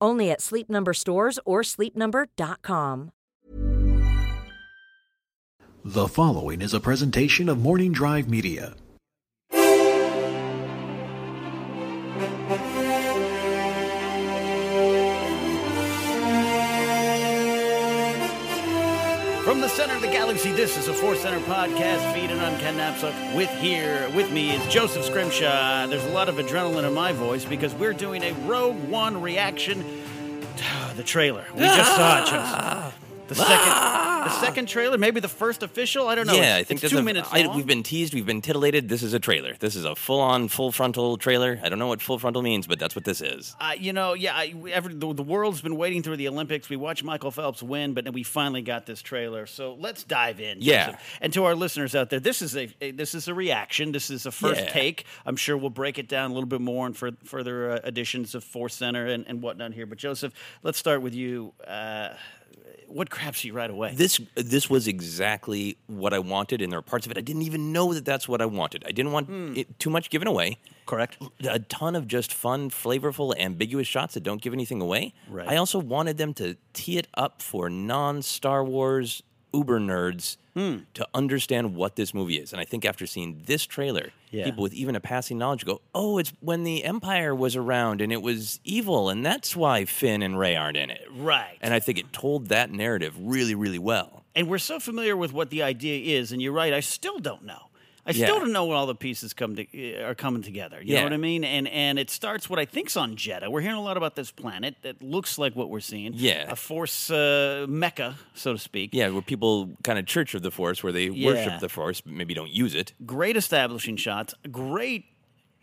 Only at Sleep Number stores or sleepnumber.com. The following is a presentation of Morning Drive Media. From the center of the galaxy, this is a Force Center podcast feed and on Ken Napzok. With here with me is Joseph Scrimshaw. There's a lot of adrenaline in my voice because we're doing a Rogue One reaction to the trailer. We just saw it, Joseph. The second, the second trailer, maybe the first official. I don't know. Yeah, It's- I think it's two a- minutes I- we've been teased, we've been titillated. This is a trailer. This is a full-on, full frontal trailer. I don't know what full frontal means, but that's what this is. Uh, you know, yeah, I, every, the, the world's been waiting through the Olympics. We watched Michael Phelps win, but then we finally got this trailer. So let's dive in. Yeah. Joseph. And to our listeners out there, this is a, a- this is a reaction. This is a first Yeah. take. I'm sure we'll break it down a little bit more in fur- further uh, editions of Force Center and, and whatnot here. But Joseph, let's start with you. Uh, what grabs you right away? This this was exactly what I wanted, and there are parts of it I didn't even know that that's what I wanted. I didn't want hmm. it, too much given away. Correct. A ton of just fun, flavorful, ambiguous shots that don't give anything away. Right. I also wanted them to tee it up for non-Star Wars uber nerds Hmm. to understand what this movie is. And I think after seeing this trailer, Yeah. people with even a passing knowledge go, "Oh, it's when the Empire was around and it was evil, and that's why Finn and Rey aren't in it." Right. And I think it told that narrative really, really well. and we're so familiar with what the idea is, and you're right. I still don't know. I Yeah. still don't know when all the pieces come to, are coming together. You know what I mean? And and it starts what I think's on Jedha. We're hearing a lot about this planet that looks like what we're seeing. Yeah. a force uh, mecca, so to speak. Yeah, where people kind of church of the Force, where they Yeah. worship the Force, but maybe don't use it. Great establishing shots. Great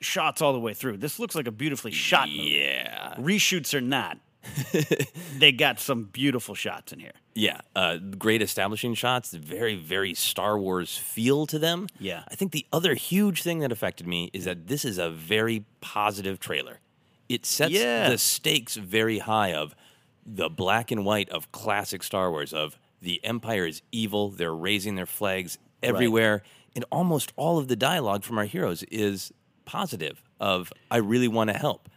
shots all the way through. This looks like a beautifully shot movie. Yeah. Reshoots or not, they got some beautiful shots in here. Yeah, uh, great establishing shots, very, very Star Wars feel to them. Yeah. I think the other huge thing that affected me is that this is a very positive trailer. It sets Yeah. the stakes very high of the black and white of classic Star Wars, of the Empire is evil, they're raising their flags everywhere, and almost all of the dialogue from our heroes is positive of, I really want to help.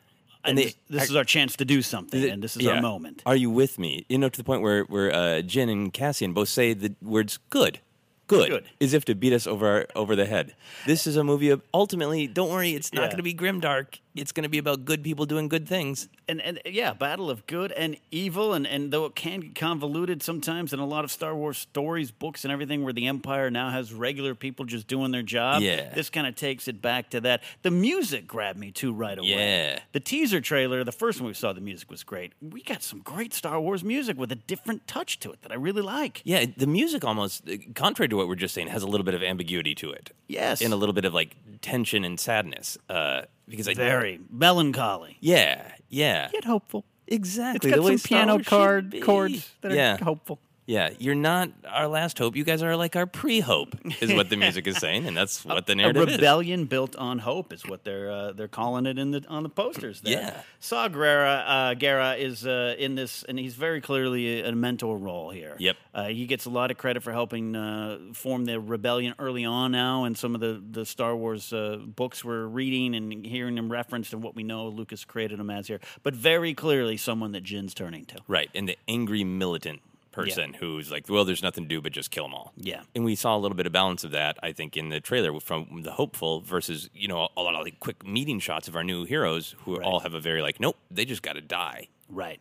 And this, is our chance to do something, and this is our moment. Are you with me? You know, to the point where where uh, Jyn and Cassian both say the words "good." Good. Good. as if to beat us over our, over the head. This is a movie of ultimately. Don't worry, it's not Yeah. going to be grimdark. It's going to be about good people doing good things. and and yeah, battle of good and evil, and and though it can get convoluted sometimes in a lot of Star Wars stories, books, and everything, where the Empire now has regular people just doing their job. Yeah. this kind of takes it back to that. The music grabbed me too right away. Yeah. the teaser trailer, the first one we saw, the music was great. We got some great Star Wars music with a different touch to it that I really like. Yeah, the music almost, uh, contrary to what we're just saying, has a little bit of ambiguity to it. Yes. and a little bit of like tension and sadness. Uh, because I Very melancholy, yeah, yeah, yet hopeful. It's exactly. got the way some piano card chords that are yeah. hopeful. Yeah, you're not our last hope. You guys are like our pre-hope, is what the music is saying, and that's what the narrative a is. rebellion built on hope is what they're uh, they're calling it in the on the posters. There. Yeah. Saw Gerrera uh, Guerra is uh, in this, and he's very clearly a, a mentor role here. Yep. Uh, he gets a lot of credit for helping uh, form the rebellion early on now, and some of the the Star Wars uh, books we're reading and hearing him referenced and what we know Lucas created him as here. But very clearly, someone that Jyn's turning to. Right, and the angry militant person who's like, well, there's nothing to do but just kill them all. Yeah. And we saw a little bit of balance of that, I think, in the trailer from the hopeful versus, you know, a lot of like quick meeting shots of our new heroes who Right. all have a very like, nope, they just got to die. Right,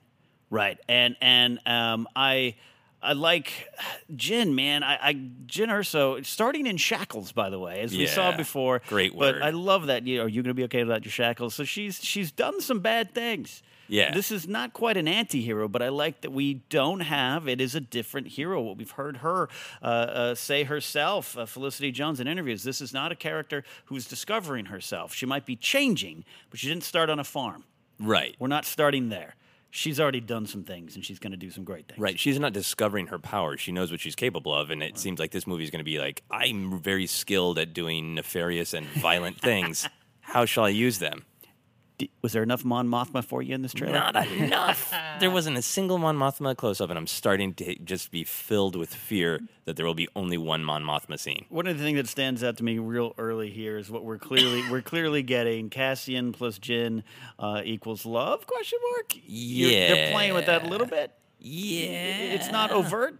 right, and and um, I I like Jyn, man. I, I Jyn Erso starting in shackles, by the way, as we saw before. great But. I love that. You know, are you going to be okay without your shackles? So she's she's done some bad things. Yeah. This is not quite an anti-hero, but I like that we don't have it is a different hero. What we've heard her uh, uh, say herself, uh, Felicity Jones, in interviews, this is not a character who's discovering herself. She might be changing, but she didn't start on a farm. Right. We're not starting there. She's already done some things, and she's going to do some great things. Right. She's not discovering her powers. She knows what she's capable of. And it seems like this movie is going to be like, I'm very skilled at doing nefarious and violent things. How shall I use them? D- Was there enough Mon Mothma for you in this trailer? Not enough. there wasn't a single Mon Mothma close up, and I'm starting to just be filled with fear that there will be only one Mon Mothma scene. One of the things that stands out to me real early here is what we're clearly we're clearly getting Cassian plus Jyn uh, equals love? Question mark. You're- they're playing with that a little bit. Yeah, It's not overt.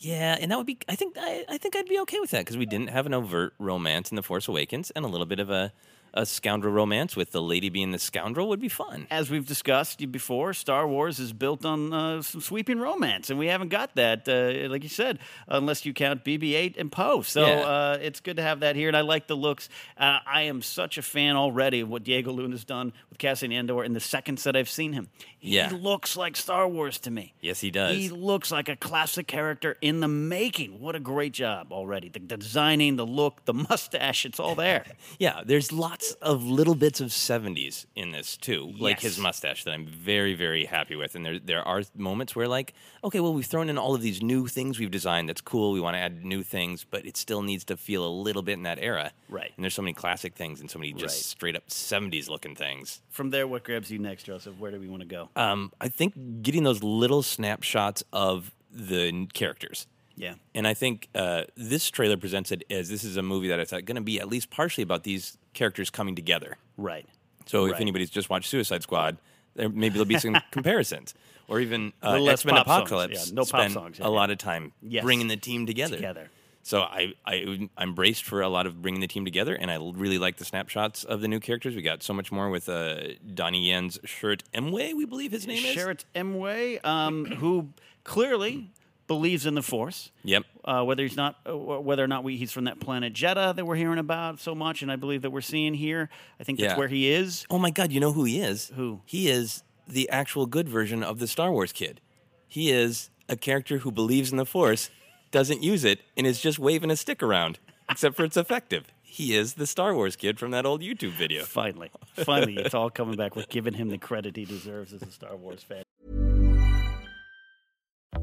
Yeah, and that would be. I think. I, I think I'd be okay with that because we didn't have an overt romance in the Force Awakens, and a little bit of a a scoundrel romance with the lady being the scoundrel would be fun. As we've discussed before, Star Wars is built on uh, some sweeping romance, and we haven't got that, uh, like you said, unless you count BB-8 and Poe. So Yeah. uh, it's good to have that here, and I like the looks. Uh, I am such a fan already of what Diego Luna's done with Cassian Andor in the seconds that I've seen him. Yeah. He looks like Star Wars to me. Yes, he does. He looks like a classic character in the making. What a great job already. The, the designing, the look, the mustache, it's all there. Yeah, there's lots of little bits of 70s in this too, like his mustache that I'm very, very happy with. And there, there are moments where, like, okay, well, we've thrown in all of these new things we've designed. That's cool. We want to add new things, but it still needs to feel a little bit in that era. Right. And there's so many classic things and so many just Right. straight up 70s looking things. From there, what grabs you next, Joseph? Where do we want to go? Um, I think getting those little snapshots of the characters. Yeah. And I think uh, this trailer presents it as this is a movie that it's going to be at least partially about these characters coming together. Right. So if Right. anybody's just watched Suicide Squad, there maybe there'll be some comparisons, or even uh, X Men. Apocalypse. Yeah, no pop songs, yeah, a yeah. lot of time Yes. bringing the team together. Together. So I, I I'm braced for a lot of bringing the team together, and I really like the snapshots of the new characters. We got so much more with uh, Donnie Yen's Chirrut Îmwe, we believe his name is. Chirrut Îmwe, um, who clearly believes in the Force. Yep. Uh, whether he's not, uh, whether or not we, he's from that planet Jedha that we're hearing about so much, and I believe that we're seeing here. I think that's Yeah. where he is. Oh my God! You know who he is? Who? He is the actual good version of the Star Wars kid. He is a character who believes in the Force, doesn't use it, and is just waving a stick around, except for it's effective. He is the Star Wars kid from that old YouTube video. Finally, finally, it's all coming back. We're giving him the credit he deserves as a Star Wars fan.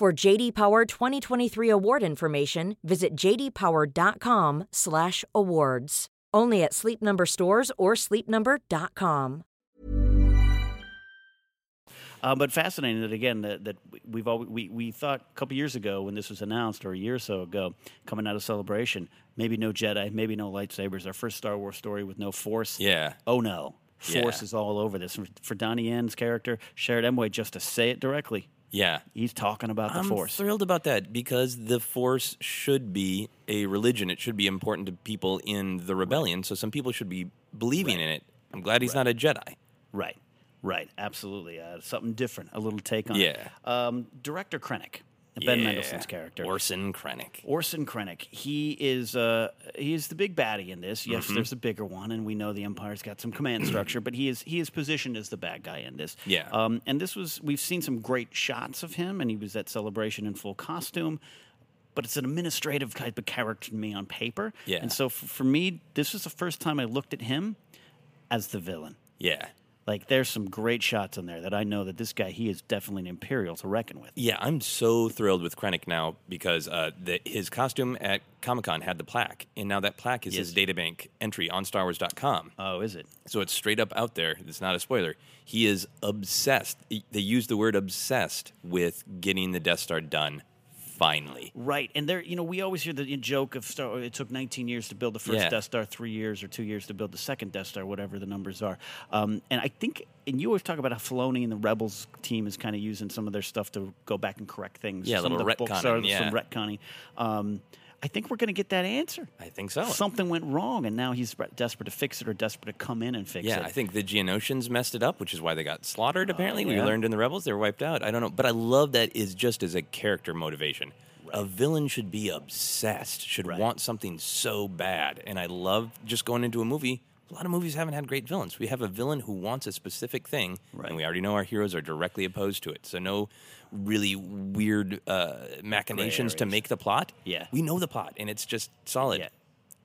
For JD Power 2023 award information, visit jdpower.com/awards. Only at Sleep Number stores or sleepnumber.com. Uh, but fascinating that again that, that we've always, we we thought a couple years ago when this was announced or a year or so ago coming out of Celebration maybe no Jedi maybe no lightsabers our first Star Wars story with no Force Yeah. oh no Force Yeah. is all over this for, for Donnie Yen's character Chirrut Îmwe just to say it directly Yeah. he's talking about the force. I'm thrilled about that because the Force should be a religion. It should be important to people in the rebellion. So some people should be believing in it. I'm glad he's not a Jedi. right right absolutely uh, something different a little take on Yeah. it um, director Krennic Ben Yeah. Mendelsohn's character Orson Krennic. Orson Krennic. He is uh, he is the big baddie in this. Yes, Mm-hmm. there's a bigger one, and we know the Empire's got some command structure, but he is he is positioned as the bad guy in this. Yeah. Um, and this was we've seen some great shots of him, and he was at Celebration in full costume. But it's an administrative type of character to me on paper. Yeah. And so for, for me, this was the first time I looked at him as the villain. Yeah. Like there's some great shots in there that I know that this guy he is definitely an Imperial to reckon with. Yeah, I'm so thrilled with Krennic now because uh, the, his costume at Comic Con had the plaque, and now that plaque is his Yes. databank entry on StarWars.com. Oh, is it? So it's straight up out there. It's not a spoiler. He is obsessed. They use the word obsessed with getting the Death Star done finally. Right, and there, you know, we always hear the joke of Star. It took 19 years to build the first Yeah. Death Star, three years or two years to build the second Death Star, whatever the numbers are. Um, and I think, and you always talk about how Filoni and the Rebels team is kind of using some of their stuff to go back and correct things. Yeah, some of the books are yeah. some retconning. Um, I think we're going to get that answer. I think so. Something went wrong, and now he's desperate to fix it or desperate to come in and fix Yeah, it. Yeah, I think the Geonosians messed it up, which is why they got slaughtered. Oh, apparently, we Oh, yeah. learned in the Rebels they were wiped out. I don't know, but I love that is just as a character motivation. A villain should be obsessed, should Right. want something so bad, and I love just going into a movie. A lot of movies haven't had great villains. We have a villain who wants a specific thing, Right. and we already know our heroes are directly opposed to it. So no really weird uh, machinations to make the plot. Yeah. we know the plot, and it's just solid. Yeah.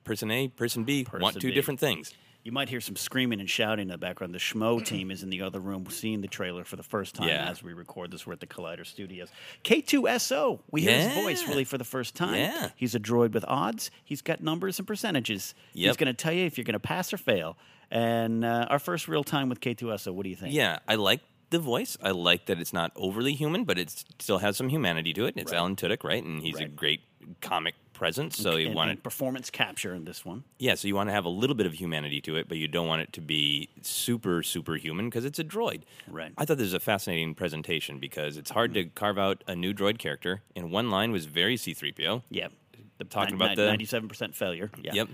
Person A, person B want two B. different things. You might hear some screaming and shouting in the background. The Schmo team is in the other room seeing the trailer for the first time Yeah. as we record this. We're at the Collider Studios. K2SO. We hear his voice really for the first time. Yeah. He's a droid with odds. He's got numbers and percentages. He's going to tell you if you're going to pass or fail. And uh, our first real time with K2SO. What do you think? Yeah, I like the voice. I like that it's not overly human, but it still has some humanity to it. It's Alan Tudyk, right? And he's a great comic presence. So you and, want and to, performance capture in this one. yeah. So you want to have a little bit of humanity to it, but you don't want it to be super superhuman because it's a droid. Right. I thought this was a fascinating presentation because it's hard to carve out a new droid character. And one line was very C-3PO. Yeah. The, Talking about the- 97% failure. Yeah. Yep.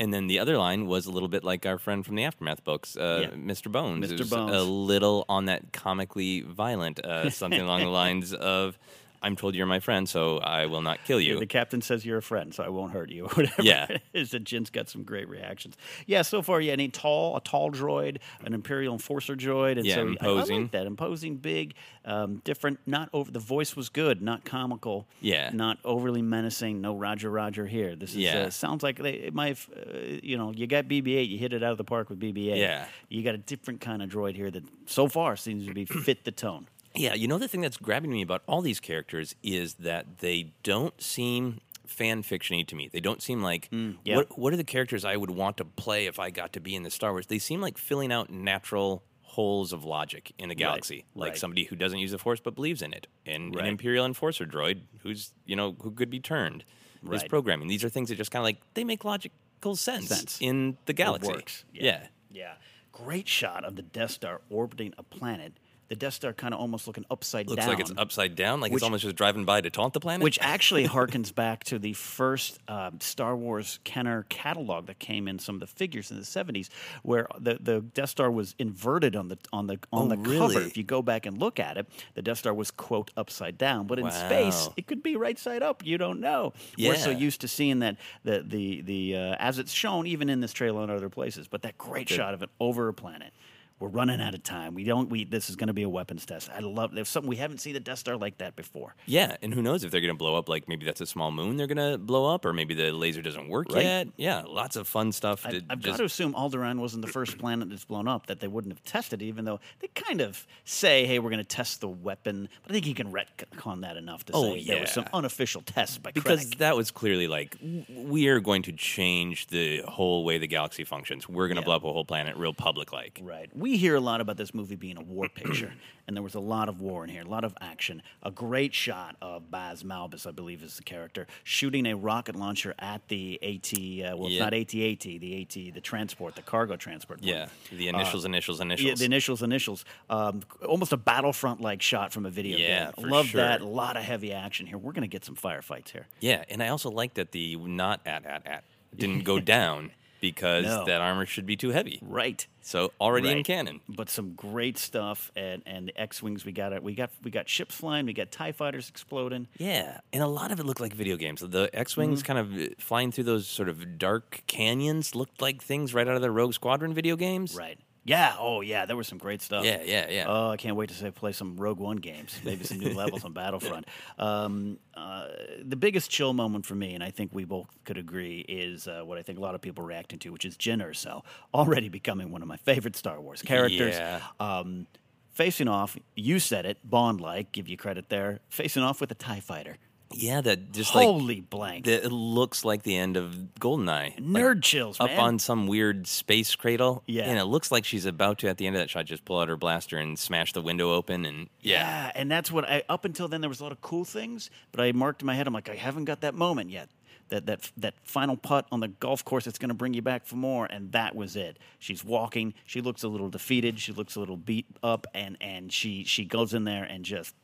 And then the other line was a little bit like our friend from the Aftermath books, uh, Yeah. Mr. Bones. Mr. Bones. A little on that comically violent, uh, something along the lines of, I'm told you're my friend, so I will not kill you. The captain says you're a friend, so I won't hurt you. Whatever Yeah. is that Jyn's got some great reactions. Yeah, so far, yeah, and a tall, a tall droid, an Imperial Enforcer droid, and Yeah, so I- I, like that imposing, big, um, different. Not over. The voice was good, not comical. Yeah. not overly menacing. No Roger, Roger here. This is Yeah. uh, sounds like they it might. have, Uh, you know, you got BB-8, you hit it out of the park with BB-8. Yeah. you got a different kind of droid here that so far seems to be fit the tone. Yeah, you know the thing that's grabbing me about all these characters is that they don't seem fan fictiony to me. They don't seem like Mm, yeah. what what are the characters I would want to play if I got to be in the Star Wars? They seem like filling out natural holes of logic in the galaxy, like right. somebody who doesn't use the Force but believes in it, and Right. an Imperial Enforcer droid who's you know who could be turned. This programming. These are things that just kind of like they make logical sense, Sense. in the galaxy. works. Yeah. Yeah. Great shot of the Death Star orbiting a planet. The Death Star kind of almost looking upside down. Looks down. like it's upside down, like Which- it's almost just driving by to taunt the planet. Which actually harkens back to the first um, Star Wars Kenner catalog that came in some of the figures in the '70s, where the, the Death Star was inverted on the on the on Oh, the cover. If you go back and look at it, the Death Star was quote upside down, but in space it could be right side up. You don't know. We're so used to seeing that the the the uh, as it's shown even in this trailer and other places, but that great shot of it over a planet. We're running out of time. We don't. We this is going to be a weapons test. I love. There's something we haven't seen the Death Star like that before. Yeah, and who knows if they're going to blow up? Like maybe that's a small moon they're going to blow up, or maybe the laser doesn't work Right. yet. Yeah, lots of fun stuff. I, I've just, got to assume Alderaan wasn't the first planet that's blown up that they wouldn't have tested, even though they kind of say, "Hey, we're going to test the weapon." But I think you can retcon that enough to Oh, say there was some unofficial tests by because Krennic. that was clearly like we are going to change the whole way the galaxy functions. We're going to Yeah. blow up a whole planet, real public like. Right. We hear a lot about this movie being a war picture, and there was a lot of war in here, a lot of action. A great shot of Baze Malbus, I believe is the character, shooting a rocket launcher at the AT, uh, well, it's Yeah. not AT-AT, the AT, the transport, the cargo transport. Yeah, the initials, initials, Uh, Yeah, initials. the initials, initials. Um, almost a battlefront-like shot from a video Yeah, game. Love sure. that. A lot of heavy action here. We're going to get some firefights here. yeah, and I also like that the not at at at didn't go down because No. that armor should be too heavy. Right. So already in canon. But some great stuff, and and the X-wings. We got it. We got we got ships flying. We got Tie fighters exploding. Yeah, and a lot of it looked like video games. The Mm-hmm. X-wings kind of uh, flying through those sort of dark canyons looked like things right out of the Rogue Squadron video games. Right. Yeah. Oh, yeah. There was some great stuff. Yeah, yeah, yeah. Oh, I can't wait to say, play some Rogue One games. Maybe some new levels on Battlefront. Um, uh, the biggest chill moment for me, and I think we both could agree, is uh, what I think a lot of people are reacting to, which is Jyn Erso, already becoming one of my favorite Star Wars characters. Yeah. Um, facing off, you said it, Bond-like. Give you credit there. Facing off with a Tie Fighter. Yeah, that just like Holy like blank! the, it looks like the end of Goldeneye. Like, Nerd chills, up on some weird space cradle. Yeah. and it looks like she's about to at the end of that shot just pull out her blaster and smash the window open. And yeah, Yeah, and that's what I. Up until then, there was a lot of cool things, but I marked in my head. I'm like, I haven't got that moment yet. That that that final putt on the golf course that's going to bring you back for more, and that was it. She's walking. She looks a little defeated. She looks a little beat up, and and she she goes in there and just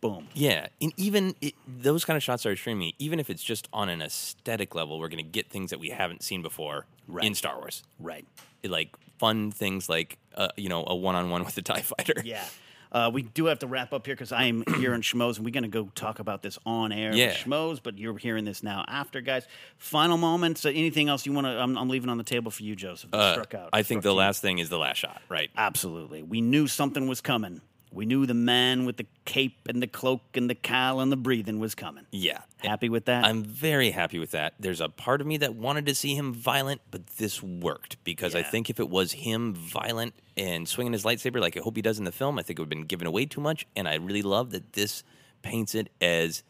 boom. yeah, and even it, those kind of shots are extremely. Even if it's just on an aesthetic level, we're going to get things that we haven't seen before in Star Wars. Right. Like fun things like uh, you know a one on one with a Tie Fighter. Yeah. Uh, we do have to wrap up here because I am here in Schmoes, and we're going to go talk about this on air Yeah. with Schmoes, but you're hearing this now after, guys. Final moments. Uh, anything else you want to? I'm, I'm leaving on the table for you, Joseph. Uh, struck out. I think the you. last thing is the last shot. Right. Absolutely. We knew something was coming. We knew the man with the cape and the cloak and the cowl and the breathing was coming. Yeah. Happy with that? I'm very happy with that. There's a part of me that wanted to see him violent, but this worked because I think if it was him violent and swinging his lightsaber like I hope he does in the film, I think it would have been given away too much. And I really love that this paints it as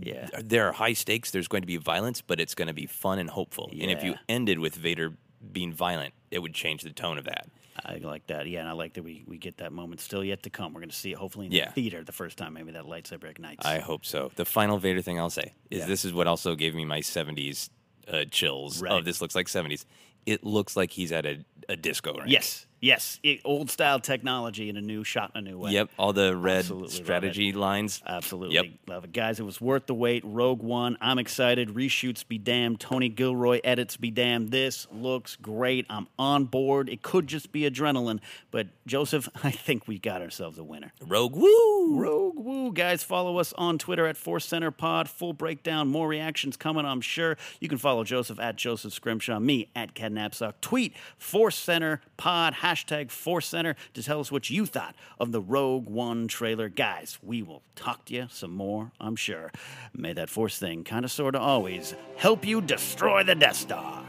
yeah. there are high stakes, there's going to be violence, but it's going to be fun and hopeful. And if you ended with Vader being violent, it would change the tone of that. I like that. Yeah, and I like that we, we get that moment still yet to come. We're going to see it hopefully in Yeah. the theater the first time maybe that lightsaber ignites. I hope so. The final Vader thing I'll say is Yeah. this is what also gave me my 70s uh, chills. Right. Of this looks like 70s. It looks like he's at a, a disco rink. yes. Yes. It, old style technology in a new shot in a new way. Yep, all the red Absolutely strategy lines. Absolutely. Yep. Love it. Guys, it was worth the wait. Rogue One. I'm excited. Reshoots be damned. Tony Gilroy edits be damned. This looks great. I'm on board. It could just be adrenaline. But Joseph, I think we got ourselves a winner. Rogue Woo! Rogue Woo. Guys, follow us on Twitter at Force Center Pod. Full breakdown, more reactions coming, I'm sure. You can follow Joseph at Joseph Scrimshaw, me at Ken Napzok. Tweet Force Center Pod, hashtag Force Center to tell us what you thought of the Rogue One trailer. Guys, we will talk to you some more, I'm sure. May that Force thing kind of, sort of, always help you destroy the Death Star.